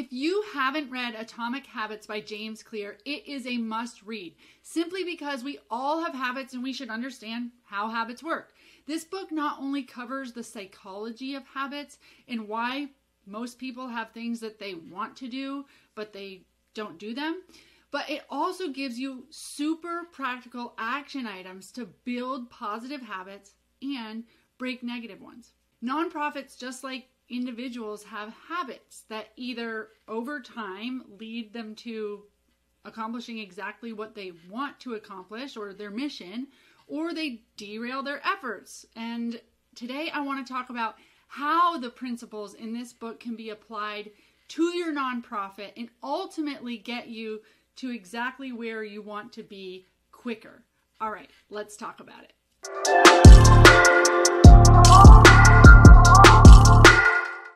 If you haven't read Atomic Habits by James Clear, it is a must read simply because we all have habits and we should understand how habits work. This book not only covers the psychology of habits and why most people have things that they want to do, but they don't do them, but it also gives you super practical action items to build positive habits and break negative ones. Nonprofits, just like individuals have habits that either over time lead them to accomplishing exactly what they want to accomplish or their mission, or they derail their efforts. And today I want to talk about how the principles in this book can be applied to your nonprofit and ultimately get you to exactly where you want to be quicker. All right, let's talk about it.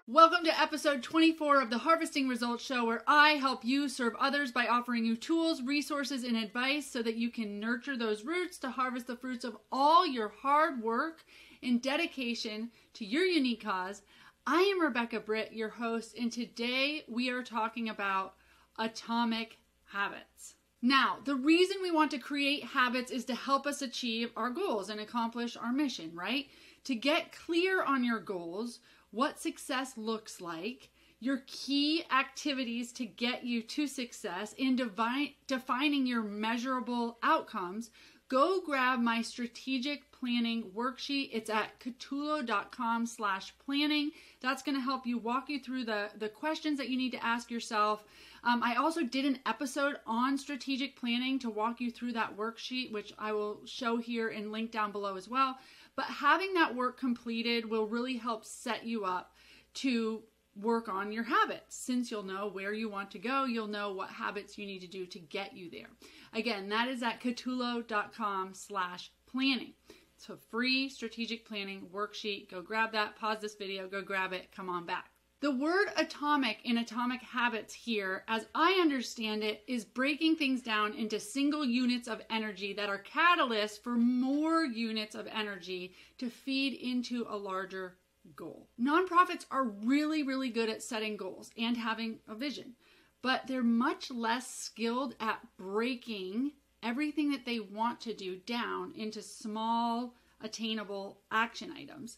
Welcome to episode 24 of the Harvesting Results Show, where I help you serve others by offering you tools, resources, and advice so that you can nurture those roots to harvest the fruits of all your hard work and dedication to your unique cause. I am Rebecca Britt, your host, and today we are talking about atomic habits. Now, the reason we want to create habits is to help us achieve our goals and accomplish our mission, right? To get clear on your goals, what success looks like, your key activities to get you to success, in devi- defining your measurable outcomes, go grab my strategic planning worksheet. It's at catullo.com slash planning. That's going to help you walk you through the, the questions that you need to ask yourself. Um, I also did an episode on strategic planning to walk you through that worksheet, which I will show here and link down below as well. But having that work completed will really help set you up to work on your habits. Since you'll know where you want to go, you'll know what habits you need to do to get you there. Again, that is at catullo.com slash planning. So free strategic planning worksheet. Go grab that, pause this video, go grab it, come on back. The word atomic in atomic habits here, as I understand it, is breaking things down into single units of energy that are catalysts for more units of energy to feed into a larger goal. Nonprofits are really, really good at setting goals and having a vision, but they're much less skilled at breaking everything that they want to do down into small, attainable action items.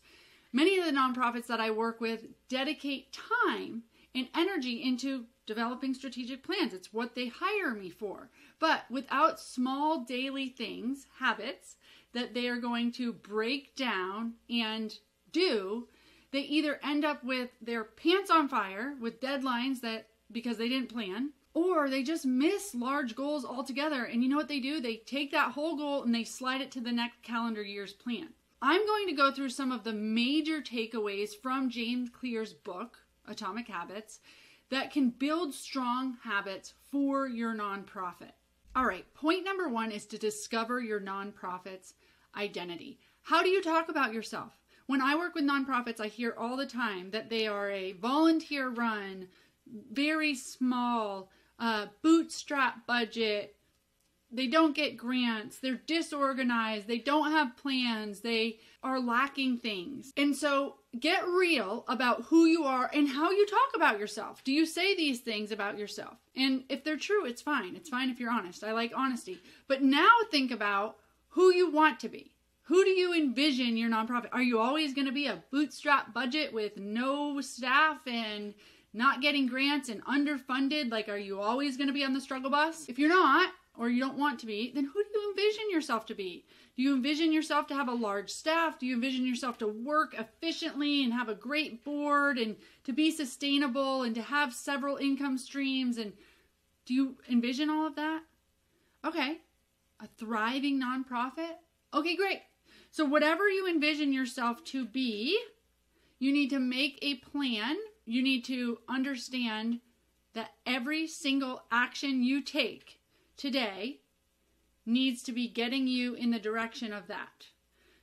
Many of the nonprofits that I work with dedicate time and energy into developing strategic plans. It's what they hire me for. But without small daily things, habits that they are going to break down and do, they either end up with their pants on fire with deadlines that because they didn't plan, or they just miss large goals altogether. And you know what they do? They take that whole goal and they slide it to the next calendar year's plan. I'm going to go through some of the major takeaways from James Clear's book, Atomic Habits, that can build strong habits for your nonprofit. All right, point number one is to discover your nonprofit's identity. How do you talk about yourself? When I work with nonprofits, I hear all the time that they are a volunteer run, very small, uh, bootstrap budget, they don't get grants, they're disorganized, they don't have plans, they are lacking things. And so get real about who you are and how you talk about yourself. Do you say these things about yourself? And if they're true, it's fine. It's fine if you're honest. I like honesty. But now think about who you want to be. Who do you envision your nonprofit? Are you always going to be a bootstrap budget with no staff and not getting grants and underfunded? Like, are you always going to be on the struggle bus? If you're not, or you don't want to be, then who do you envision yourself to be? Do you envision yourself to have a large staff? Do you envision yourself to work efficiently and have a great board and to be sustainable and to have several income streams? And do you envision all of that? Okay. A thriving nonprofit? Okay, great. So, whatever you envision yourself to be, you need to make a plan. You need to understand that every single action you take today needs to be getting you in the direction of that.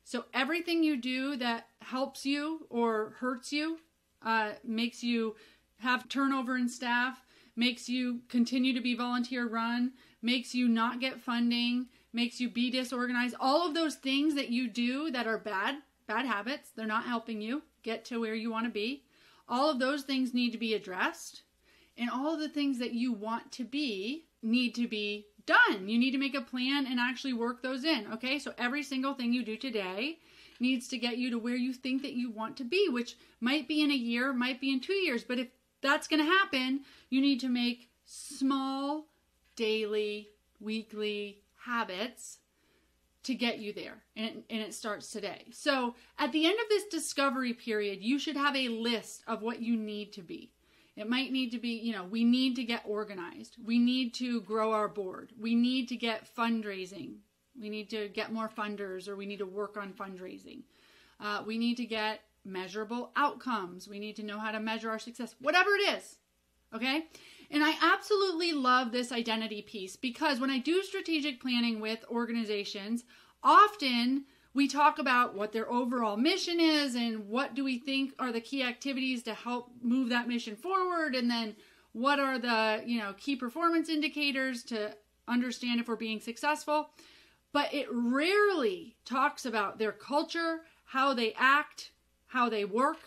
So everything you do that helps you or hurts you, uh, makes you have turnover in staff, makes you continue to be volunteer run, makes you not get funding, makes you be disorganized, all of those things that you do that are bad, bad habits, they're not helping you get to where you want to be. All of those things need to be addressed and all the things that you want to be need to be done. You need to make a plan and actually work those in. Okay, so every single thing you do today needs to get you to where you think that you want to be, which might be in a year, might be in two years. But if that's going to happen, you need to make small, daily, weekly habits to get you there. And it, and it starts today. So at the end of this discovery period, you should have a list of what you need to be. It might need to be, you know, we need to get organized. We need to grow our board. We need to get fundraising. We need to get more funders or we need to work on fundraising. Uh, we need to get measurable outcomes. We need to know how to measure our success, whatever it is. Okay? And I absolutely love this identity piece because when I do strategic planning with organizations, often we talk about what their overall mission is and what do we think are the key activities to help move that mission forward and then what are the, you know, key performance indicators to understand if we're being successful. But it rarely talks about their culture, how they act, how they work,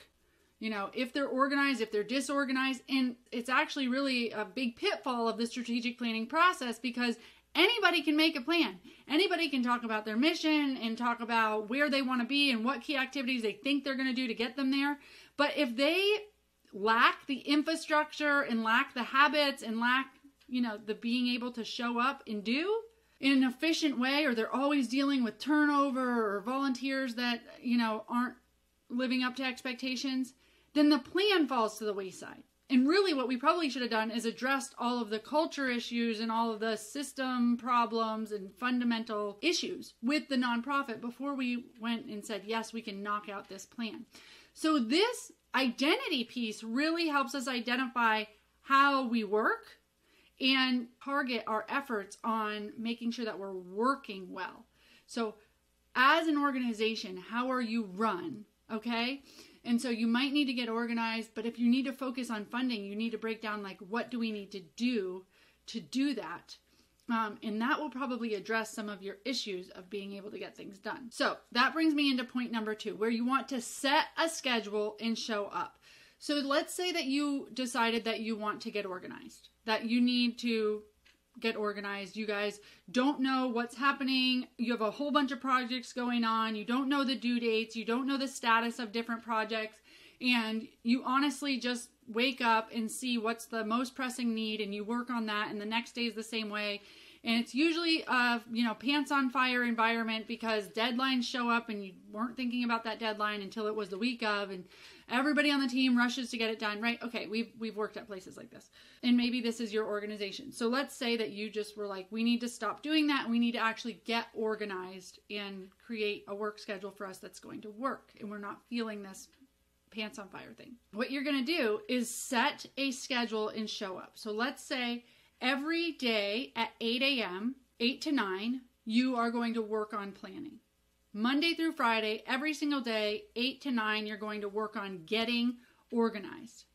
you know, if they're organized, if they're disorganized. And it's actually really a big pitfall of the strategic planning process because anybody can make a plan. Anybody can talk about their mission and talk about where they want to be and what key activities they think they're going to do to get them there. But if they lack the infrastructure and lack the habits and lack, you know, the being able to show up and do, in an efficient way or they're always dealing with turnover or volunteers that you know aren't living up to expectations then the plan falls to the wayside. And really, what we probably should have done is addressed all of the culture issues and all of the system problems and fundamental issues with the nonprofit before we went and said, yes, we can knock out this plan. So, this identity piece really helps us identify how we work and target our efforts on making sure that we're working well. So, as an organization, how are you run? Okay. And so you might need to get organized, but if you need to focus on funding, you need to break down like what do we need to do to do that. Um, and that will probably address some of your issues of being able to get things done. So that brings me into point number two, where you want to set a schedule and show up. So let's say that you decided that you want to get organized, that you need to get organized. You guys don't know what's happening. You have a whole bunch of projects going on. You don't know the due dates. You don't know the status of different projects. And you honestly just wake up and see what's the most pressing need and you work on that. And the next day is the same way. And it's usually a, you know, pants on fire environment because deadlines show up and you weren't thinking about that deadline until it was the week of. And everybody on the team rushes to get it done. Right. Okay. We've we've worked at places like this and maybe this is your organization. So let's say that you just were like we need to stop doing that we need to actually get organized and create a work schedule for us that's going to work and we're not feeling this pants on fire thing. What you're going to do is set a schedule and show up. So let's say every day at 8 a.m 8 to 9 you are going to work on planning Monday through Friday, every single day, 8 to 9, you're going to work on getting organized.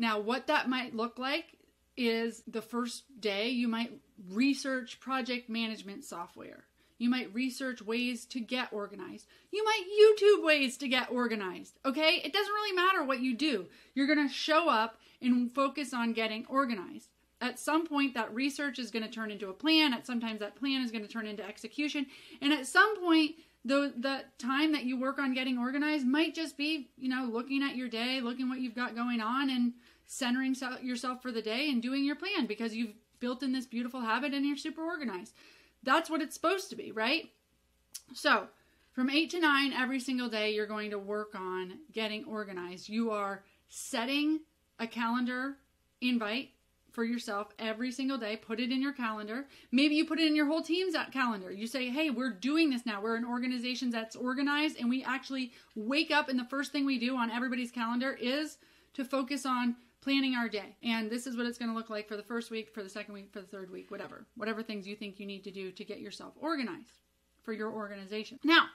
Now, what that might look like is the first day, you might research project management software. You might research ways to get organized. You might YouTube ways to get organized. Okay? It doesn't really matter what you do. You're to show up and focus on getting organized. At some point, that research is going to turn into a plan. At sometimes that plan is going to turn into execution. And at some point, the the time that you work on getting organized might just be you know looking at your day looking what you've got going on and centering yourself for the day and doing your plan because you've built in this beautiful habit and you're super organized that's what it's supposed to be right so from 8 to 9 every single day you're going to work on getting organized you are setting a calendar invite for yourself every single day. Put it in your calendar. Maybe you put it in your whole team's calendar. You say, hey, we're doing this now. We're an organization that's organized, and we actually wake up, and the first thing we do on everybody's calendar is to focus on planning our day. And this is what it's going to look like for the first week, for the second week, for the third week, whatever. Whatever things you think you need to do to get yourself organized for your organization. Now,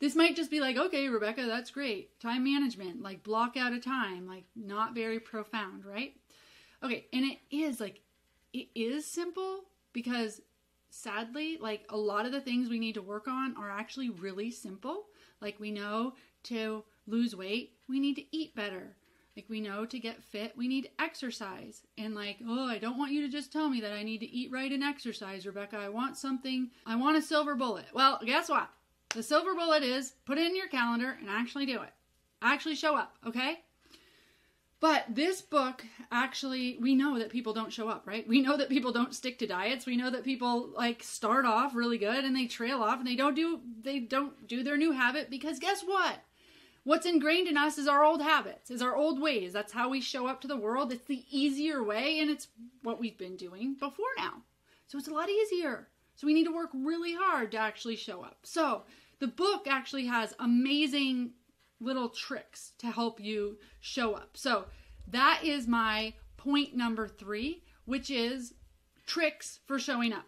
this might just be like, okay, Rebecca, that's great. Time management, like block out a time, like not very profound, right? Okay, and it is like it is simple because sadly, like a lot of the things we need to work on are actually really simple. Like we know to lose weight, we need to eat better. Like we know to get fit, we need exercise. And like, oh, I don't want you to just tell me that I need to eat right and exercise, Rebecca. I want something. I want a silver bullet. Well, guess what? The silver bullet is put it in your calendar and actually do it. Actually show up, okay? But this book actually, we know that people don't show up, right? We know that people don't stick to diets. We know that people like start off really good and they trail off and they don't do they don't do their new habit because guess what? What's ingrained in us is our old habits, is our old ways. That's how we show up to the world. It's the easier way and it's what we've been doing before now. So it's a lot easier. So we need to work really hard to actually show up. So the book actually has amazing little tricks to help you show up. So that is my point number three, which is tricks for showing up.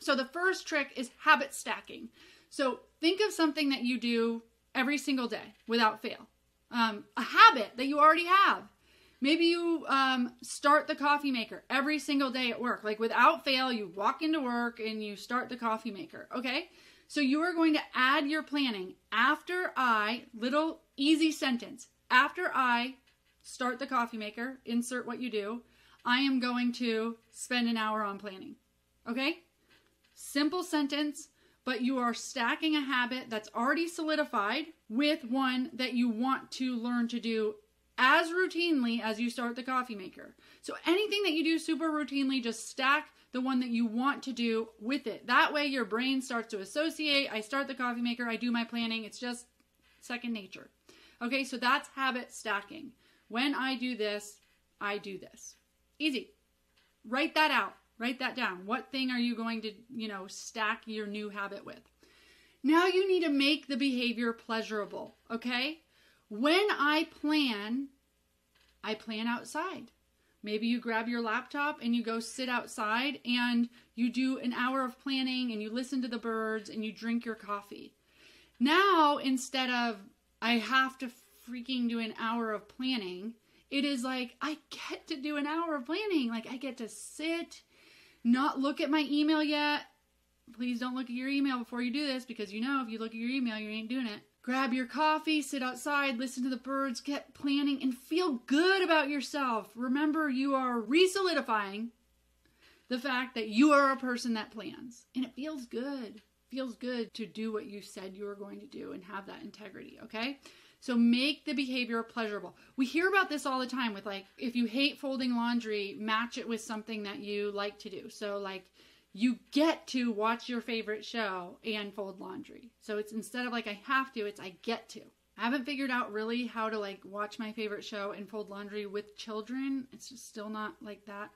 So the first trick is habit stacking. So think of something that you do every single day without fail. Um, a habit that you already have. Maybe you um, start the coffee maker every single day at work. Like without fail, you walk into work and you start the coffee maker. Okay. So you are going to add your planning after I, little easy sentence, after I start the coffee maker, insert what you do, I am going to spend an hour on planning. Okay? Simple sentence, but you are stacking a habit that's already solidified with one that you want to learn to do as routinely as you start the coffee maker. So anything that you do super routinely, just stack the one that you want to do with it. That way your brain starts to associate. I start the coffee maker, I do my planning. It's just second nature. Okay, so that's habit stacking. When I do this, I do this. Easy. Write that out. Write that down. What thing are you going to, you know, stack your new habit with? Now you need to make the behavior pleasurable, okay? When I plan, I plan outside. Maybe you grab your laptop and you go sit outside and you do an hour of planning and you listen to the birds and you drink your coffee. Now, instead of I have to freaking do an hour of planning, it is like I get to do an hour of planning. Like I get to sit, not look at my email yet. Please don't look at your email before you do this because you know if you look at your email, you ain't doing it grab your coffee, sit outside, listen to the birds, get planning, and feel good about yourself. Remember, you are re solidifying the fact that you are a person that plans. And it feels good. feels good to do what you said you were going to do and have that integrity, okay? So make the behavior pleasurable. We hear about this all the time with like, if you hate folding laundry, match it with something that you like to do. So, like, you get to watch your favorite show and fold laundry. So it's instead of like I have to, it's I get to. I haven't figured out really how to like watch my favorite show and fold laundry with children. It's just still not like that.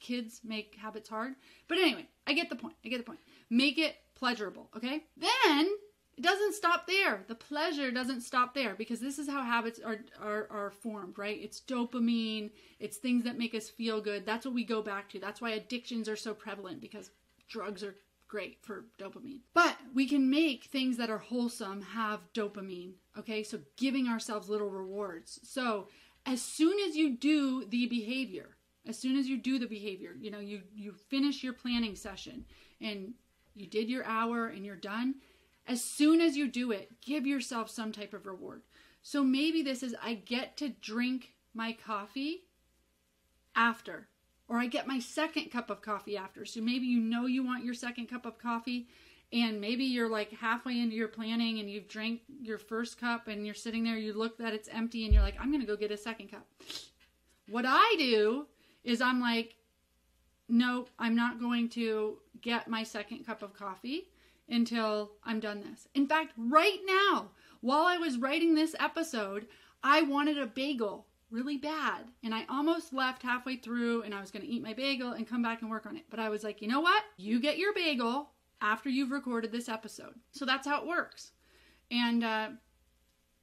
Kids make habits hard. But anyway, I get the point. I get the point. Make it pleasurable, okay? Then it doesn't stop there. The pleasure doesn't stop there because this is how habits are, are, are formed, right? It's dopamine, it's things that make us feel good. That's what we go back to. That's why addictions are so prevalent because drugs are great for dopamine. But we can make things that are wholesome have dopamine, okay? So giving ourselves little rewards. So as soon as you do the behavior, as soon as you do the behavior, you know, you you finish your planning session and you did your hour and you're done, as soon as you do it, give yourself some type of reward. So maybe this is I get to drink my coffee after, or I get my second cup of coffee after. So maybe you know you want your second cup of coffee, and maybe you're like halfway into your planning and you've drank your first cup and you're sitting there, you look that it's empty, and you're like, I'm going to go get a second cup. What I do is I'm like, nope, I'm not going to get my second cup of coffee until I'm done this. In fact, right now, while I was writing this episode, I wanted a bagel really bad. And I almost left halfway through and I was going to eat my bagel and come back and work on it. But I was like, you know what? You get your bagel after you've recorded this episode. So that's how it works. And uh,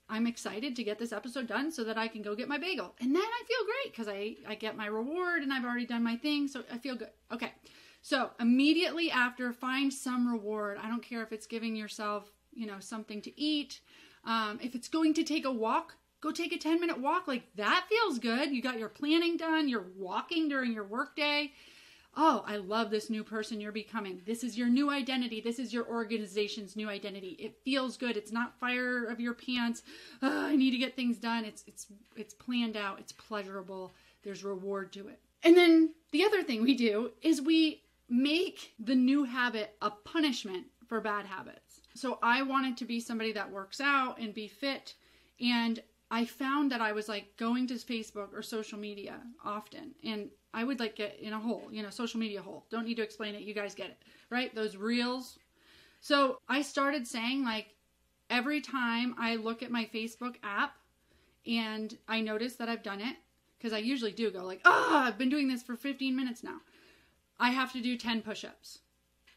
I'm excited to get this episode done so that I can go get my bagel. And then I feel great because I, I get my reward and I've already done my thing. So I feel good. Okay. So immediately after, find some reward. I don't care if it's giving yourself, you know, something to eat. Um, if it's going to take a walk, go take a 10 minute walk. Like that feels good. You got your planning done, you're walking during your workday. oh, I love this new person you're becoming. This is your new identity. This is your organization's new identity. It feels good. It's not fire of your pants. Oh, I need to get things done. It's it's it's planned out. It's pleasurable. There's reward to it. And then the other thing we do is we make the new habit a punishment for bad habits. So I wanted to be somebody that works out and be fit and I found that I was like going to Facebook or social media often and I would like get in a hole, you know, social media hole. Don't need to explain it. You guys get it, right? Those reels. So I started saying like every time I look at my Facebook app and I notice that I've done it, because I usually do go like, oh, I've been doing this for 15 minutes now. I have to do 10 push ups.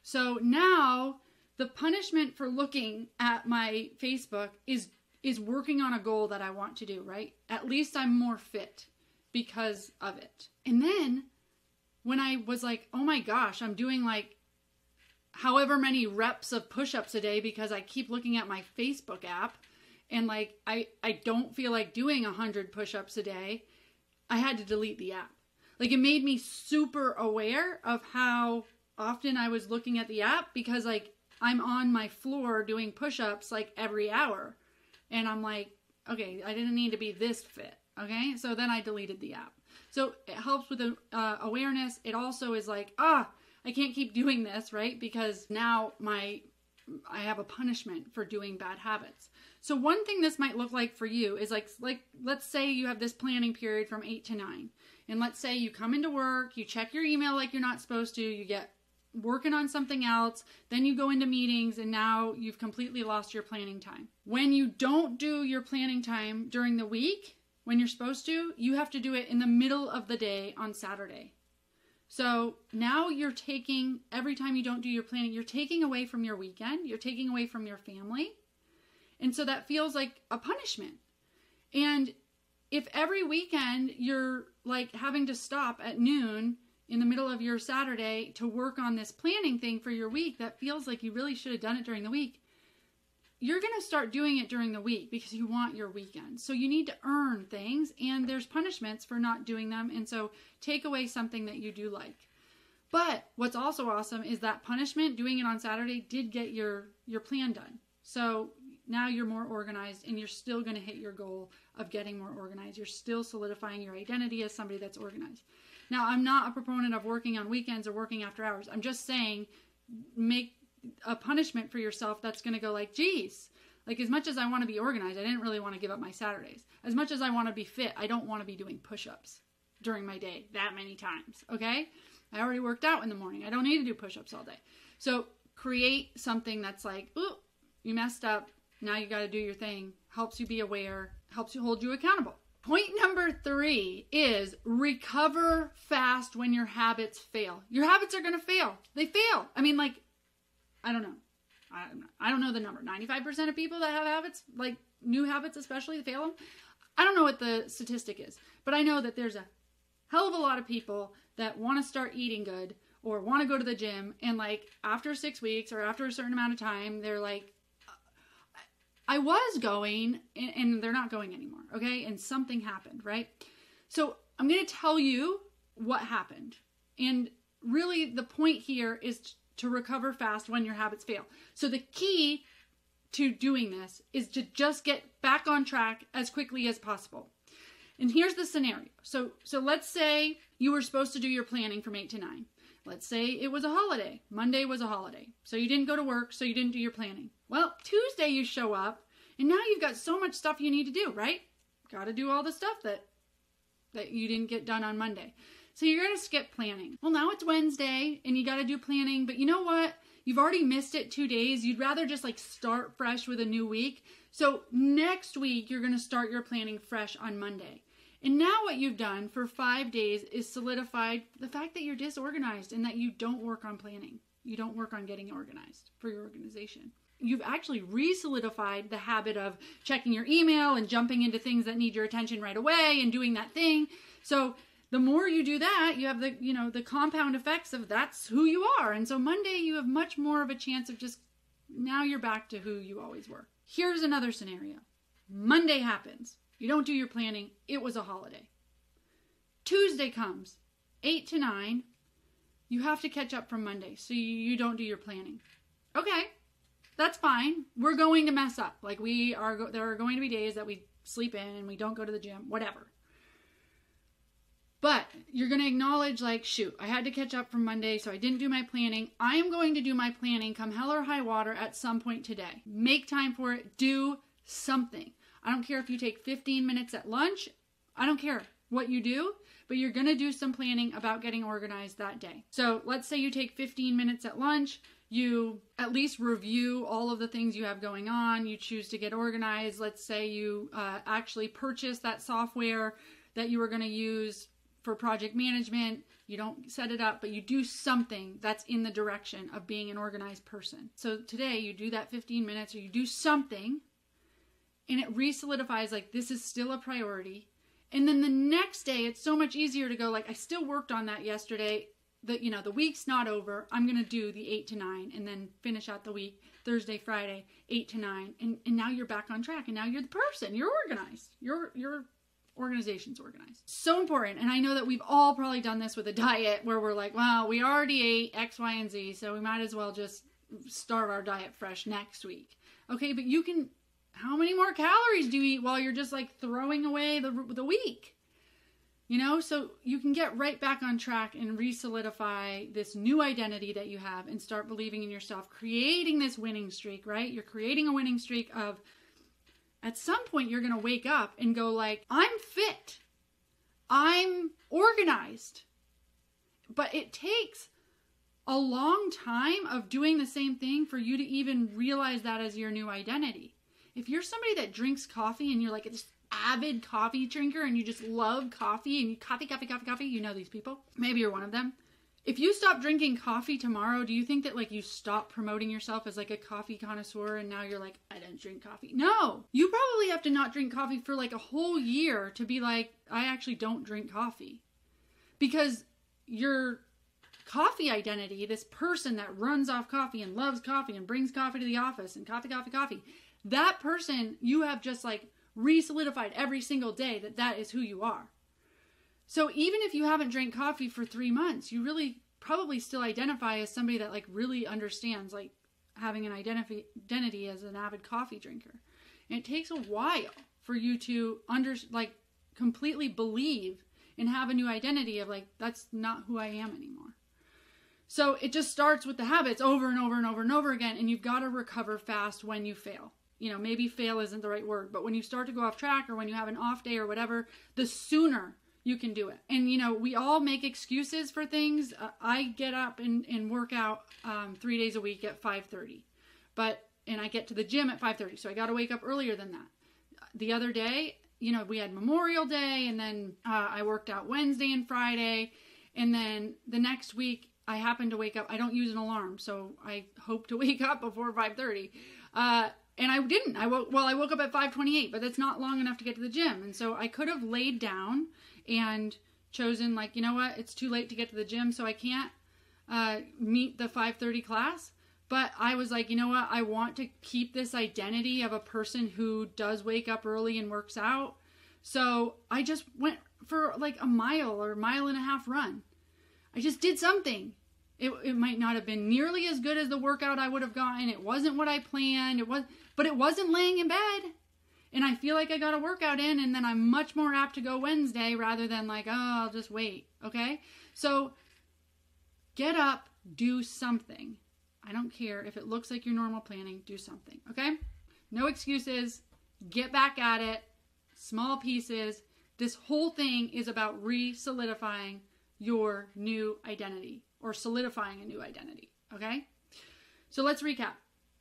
So now the punishment for looking at my Facebook is is working on a goal that I want to do, right? At least I'm more fit because of it. And then when I was like, oh my gosh, I'm doing like however many reps of push ups a day because I keep looking at my Facebook app and like I, I don't feel like doing 100 push ups a day, I had to delete the app. Like it made me super aware of how often I was looking at the app because like I'm on my floor doing push ups like every hour. And I'm like, okay, I didn't need to be this fit. Okay, so then I deleted the app. So it helps with the uh, awareness. It also is like, ah, I can't keep doing this, right? Because now my I have a punishment for doing bad habits. So one thing this might look like for you is like like let's say you have this planning period from 8 to 9. And let's say you come into work, you check your email like you're not supposed to, you get working on something else, then you go into meetings, and now you've completely lost your planning time. When you don't do your planning time during the week, when you're supposed to, you have to do it in the middle of the day on Saturday. So now you're taking, every time you don't do your planning, you're taking away from your weekend, you're taking away from your family. And so that feels like a punishment. And if every weekend you're like having to stop at noon in the middle of your Saturday to work on this planning thing for your week that feels like you really should have done it during the week, you're going to start doing it during the week because you want your weekend. So you need to earn things and there's punishments for not doing them. And so take away something that you do like. But what's also awesome is that punishment doing it on Saturday did get your your plan done. So now you're more organized and you're still going to hit your goal of getting more organized. You're still solidifying your identity as somebody that's organized. Now, I'm not a proponent of working on weekends or working after hours. I'm just saying make a punishment for yourself that's going to go like, geez, like as much as I want to be organized, I didn't really want to give up my Saturdays. As much as I want to be fit, I don't want to be doing push ups during my day that many times. Okay. I already worked out in the morning. I don't need to do push ups all day. So create something that's like, ooh, you messed up. Now you got to do your thing. Helps you be aware, helps you hold you accountable. Point number three is recover fast when your habits fail. Your habits are going to fail. They fail. I mean, like, I don't know. I, I don't know the number. 95% of people that have habits, like new habits especially, fail them. I don't know what the statistic is, but I know that there's a hell of a lot of people that want to start eating good or want to go to the gym and like after six weeks or after a certain amount of time, they're like, I was going and, and they're not going anymore. Okay. And something happened, right? So I'm going to tell you what happened. And really, the point here is to recover fast when your habits fail. So the key to doing this is to just get back on track as quickly as possible. And here's the scenario. So so let's say you were supposed to do your planning from 8 to 9. Let's say it was a holiday. Monday was a holiday. So you didn't go to work, so you didn't do your planning. Well, Tuesday you show up, and now you've got so much stuff you need to do, right? Got to do all the stuff that that you didn't get done on Monday. So you're going to skip planning. Well, now it's Wednesday and you got to do planning, but you know what? You've already missed it 2 days. You'd rather just like start fresh with a new week. So next week you're going to start your planning fresh on Monday. And now what you've done for 5 days is solidified the fact that you're disorganized and that you don't work on planning. You don't work on getting organized for your organization you've actually re-solidified the habit of checking your email and jumping into things that need your attention right away and doing that thing. So the more you do that you have the you know the compound effects of that's who you are. And so monday you have much more of a chance of just now you're back to who you always were. Here's another scenario. Monday happens. You don't do your planning. It was a holiday. Tuesday comes 8 to 9 you have to catch up from Monday, so you, don't do your planning. Okay, that's fine. We're going to mess up. Like we are, there are going to be days that we sleep in and we don't go to the gym, whatever. But you're going to acknowledge, like, shoot, I had to catch up from Monday, so I didn't do my planning. I am going to do my planning come hell or high water at some point today. Make time for it. Do something. I don't care if you take 15 minutes at lunch. I don't care what you do, but you're going to do some planning about getting organized that day. So let's say you take 15 minutes at lunch. You at least review all of the things you have going on. You choose to get organized. Let's say you uh, actually purchase that software that you were going to use for project management. You don't set it up, but you do something that's in the direction of being an organized person. So today you do that 15 minutes or you do something and it re-solidifies like this is still a priority. And then the next day it's so much easier to go like I still worked on that yesterday. The you know, the week's not over. I'm going to do the 8 to 9 and then finish out the week Thursday, Friday, 8 to 9. And and now you're back on track and now you're the person. You're organized. You're you're organization's organized. So important. And I know that we've all probably done this with a diet where we're like, well, we already ate X, Y, and Z, so we might as well just start our diet fresh next week. Okay, but you can, how many more calories do you eat while you're just like throwing away the, the week? You know, so you can get right back on track and re solidify this new identity that you have and start believing in yourself, creating this winning streak, right? You're creating a winning streak of at some point you're going to wake up and go like i'm fit. I'm organized. But it takes a long time of doing the same thing for you to even realize that as your new identity. If you're somebody that drinks coffee and you're like this avid coffee drinker and you just love coffee and you coffee coffee coffee coffee you know these people maybe you're one of them if you stop drinking coffee tomorrow, do you think that like you stop promoting yourself as like a coffee connoisseur and now you're like, I don't drink coffee? No. You probably have to not drink coffee for like a whole year to be like, I actually don't drink coffee. Because your coffee identity, this person that runs off coffee and loves coffee and brings coffee to the office and coffee, coffee, coffee, that person you have just like re solidified every single day that that is who you are. So even if you haven't drank coffee for three months, you really probably still identify as somebody that like really understands like having an identity identity as an avid coffee drinker. And it takes a while for you to under like completely believe and have a new identity of like that's not who I am anymore. So it just starts with the habits over and over and over and over again and you've got to recover fast when you fail. You know, maybe fail isn't the right word, but when you start to go off track or when you have an off day or whatever, the sooner you can do it. And you know, we all make excuses for things. Uh, I get up and, and work out um, three days a week at 5:30, but and I get to the gym at 5:30, so I got to wake up earlier than that. The other day, you know, we had Memorial Day, and then uh, I worked out Wednesday and Friday, and then the next week I happened to wake up. I don't use an alarm, so I hope to wake up before 5:30. Uh, and I didn't. I woke well. I woke up at 5:28, but that's not long enough to get to the gym, and so I could have laid down and chosen like you know what? It's too late to get to the gym so i can't uh, meet the 5.30 class. But i was like you know what? I want to keep this identity of a person who does wake up early and works out. So i just went for like a mile or mile and a half run. I just did something. It, it might not have been nearly as good as the workout i would have gotten. It wasn't what i planned. It was but it wasn't laying in bed and I feel like I got a workout in, and then I'm much more apt to go Wednesday rather than like, oh, I'll just wait. Okay? So get up, do something. I don't care if it looks like your normal planning, do something. Okay? No excuses. Get back at it. Small pieces. This whole thing is about re solidifying your new identity or solidifying a new identity. Okay? So let's recap.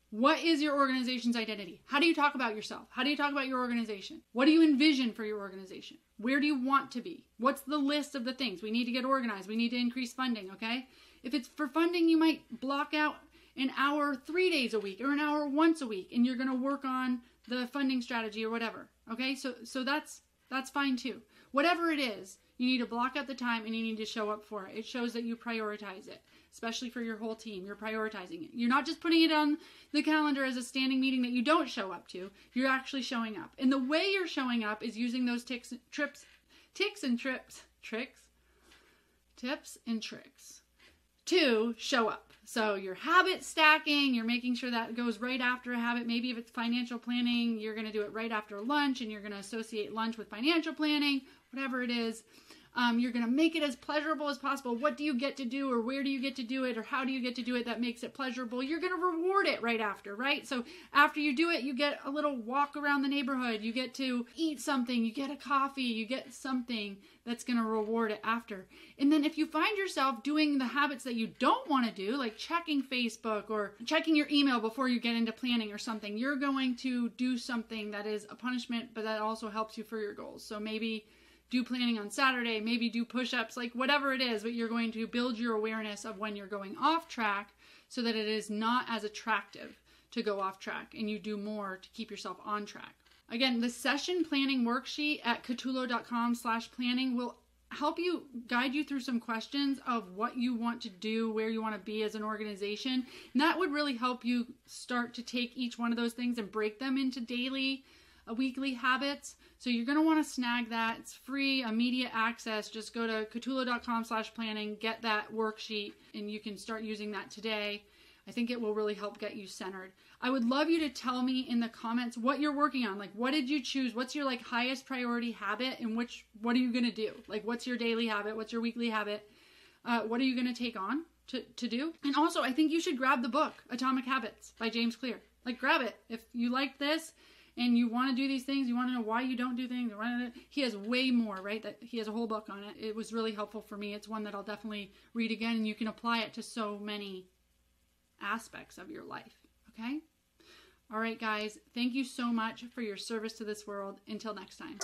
What is your organization's identity? How do you talk about yourself? How do you talk about your organization? What do you envision for your organization? Where do you want to be? What's the list of the things? We need to get organized. We need to increase funding, okay? If it's for funding, you might block out an hour three days a week or an hour once a week and you're going to work on the funding strategy or whatever. Okay? So so that's that's fine too. Whatever it is, you need to block out the time and you need to show up for it. It shows that you prioritize it especially for your whole team. You're prioritizing it. You're not just putting it on the calendar as a standing meeting that you don't show up to. You're actually showing up. And the way you're showing up is using those ticks, trips, ticks and trips, tricks, tips and tricks to show up. So your habit stacking, you're making sure that goes right after a habit. Maybe if it's financial planning, you're going to do it right after lunch and you're going to associate lunch with financial planning, whatever it is. Um, you're going to make it as pleasurable as possible. What do you get to do, or where do you get to do it, or how do you get to do it that makes it pleasurable? You're going to reward it right after, right? So after you do it, you get a little walk around the neighborhood. You get to eat something. You get a coffee. You get something that's going to reward it after. And then if you find yourself doing the habits that you don't want to do, like checking Facebook or checking your email before you get into planning or something, you're going to do something that is a punishment, but that also helps you for your goals. So maybe do planning on Saturday, maybe do push ups, like whatever it is, but you're going to build your awareness of when you're going off track so that it is not as attractive to go off track and you do more to keep yourself on track. Again, the session planning worksheet at catulo.com slash planning will help you guide you through some questions of what you want to do, where you want to be as an organization. And that would really help you start to take each one of those things and break them into daily, uh, weekly habits so you're going to want to snag that. It's free, immediate access. Just go to catulo.com slash planning, get that worksheet, and you can start using that today. I think it will really help get you centered. I would love you to tell me in the comments what you're working on. Like what did you choose? What's your like highest priority habit and which what are you going to do? Like what's your daily habit? What's your weekly habit? Uh, what are you going to take on to, to do? And also, I think you should grab the book Atomic Habits by James Clear. Like grab it. If you like this, and you want to do these things, you want to know why you don't do things. He has way more, right? That he has a whole book on it. It was really helpful for me. It's one that I'll definitely read again, and you can apply it to so many aspects of your life. Okay. All right, guys. Thank you so much for your service to this world. Until next time.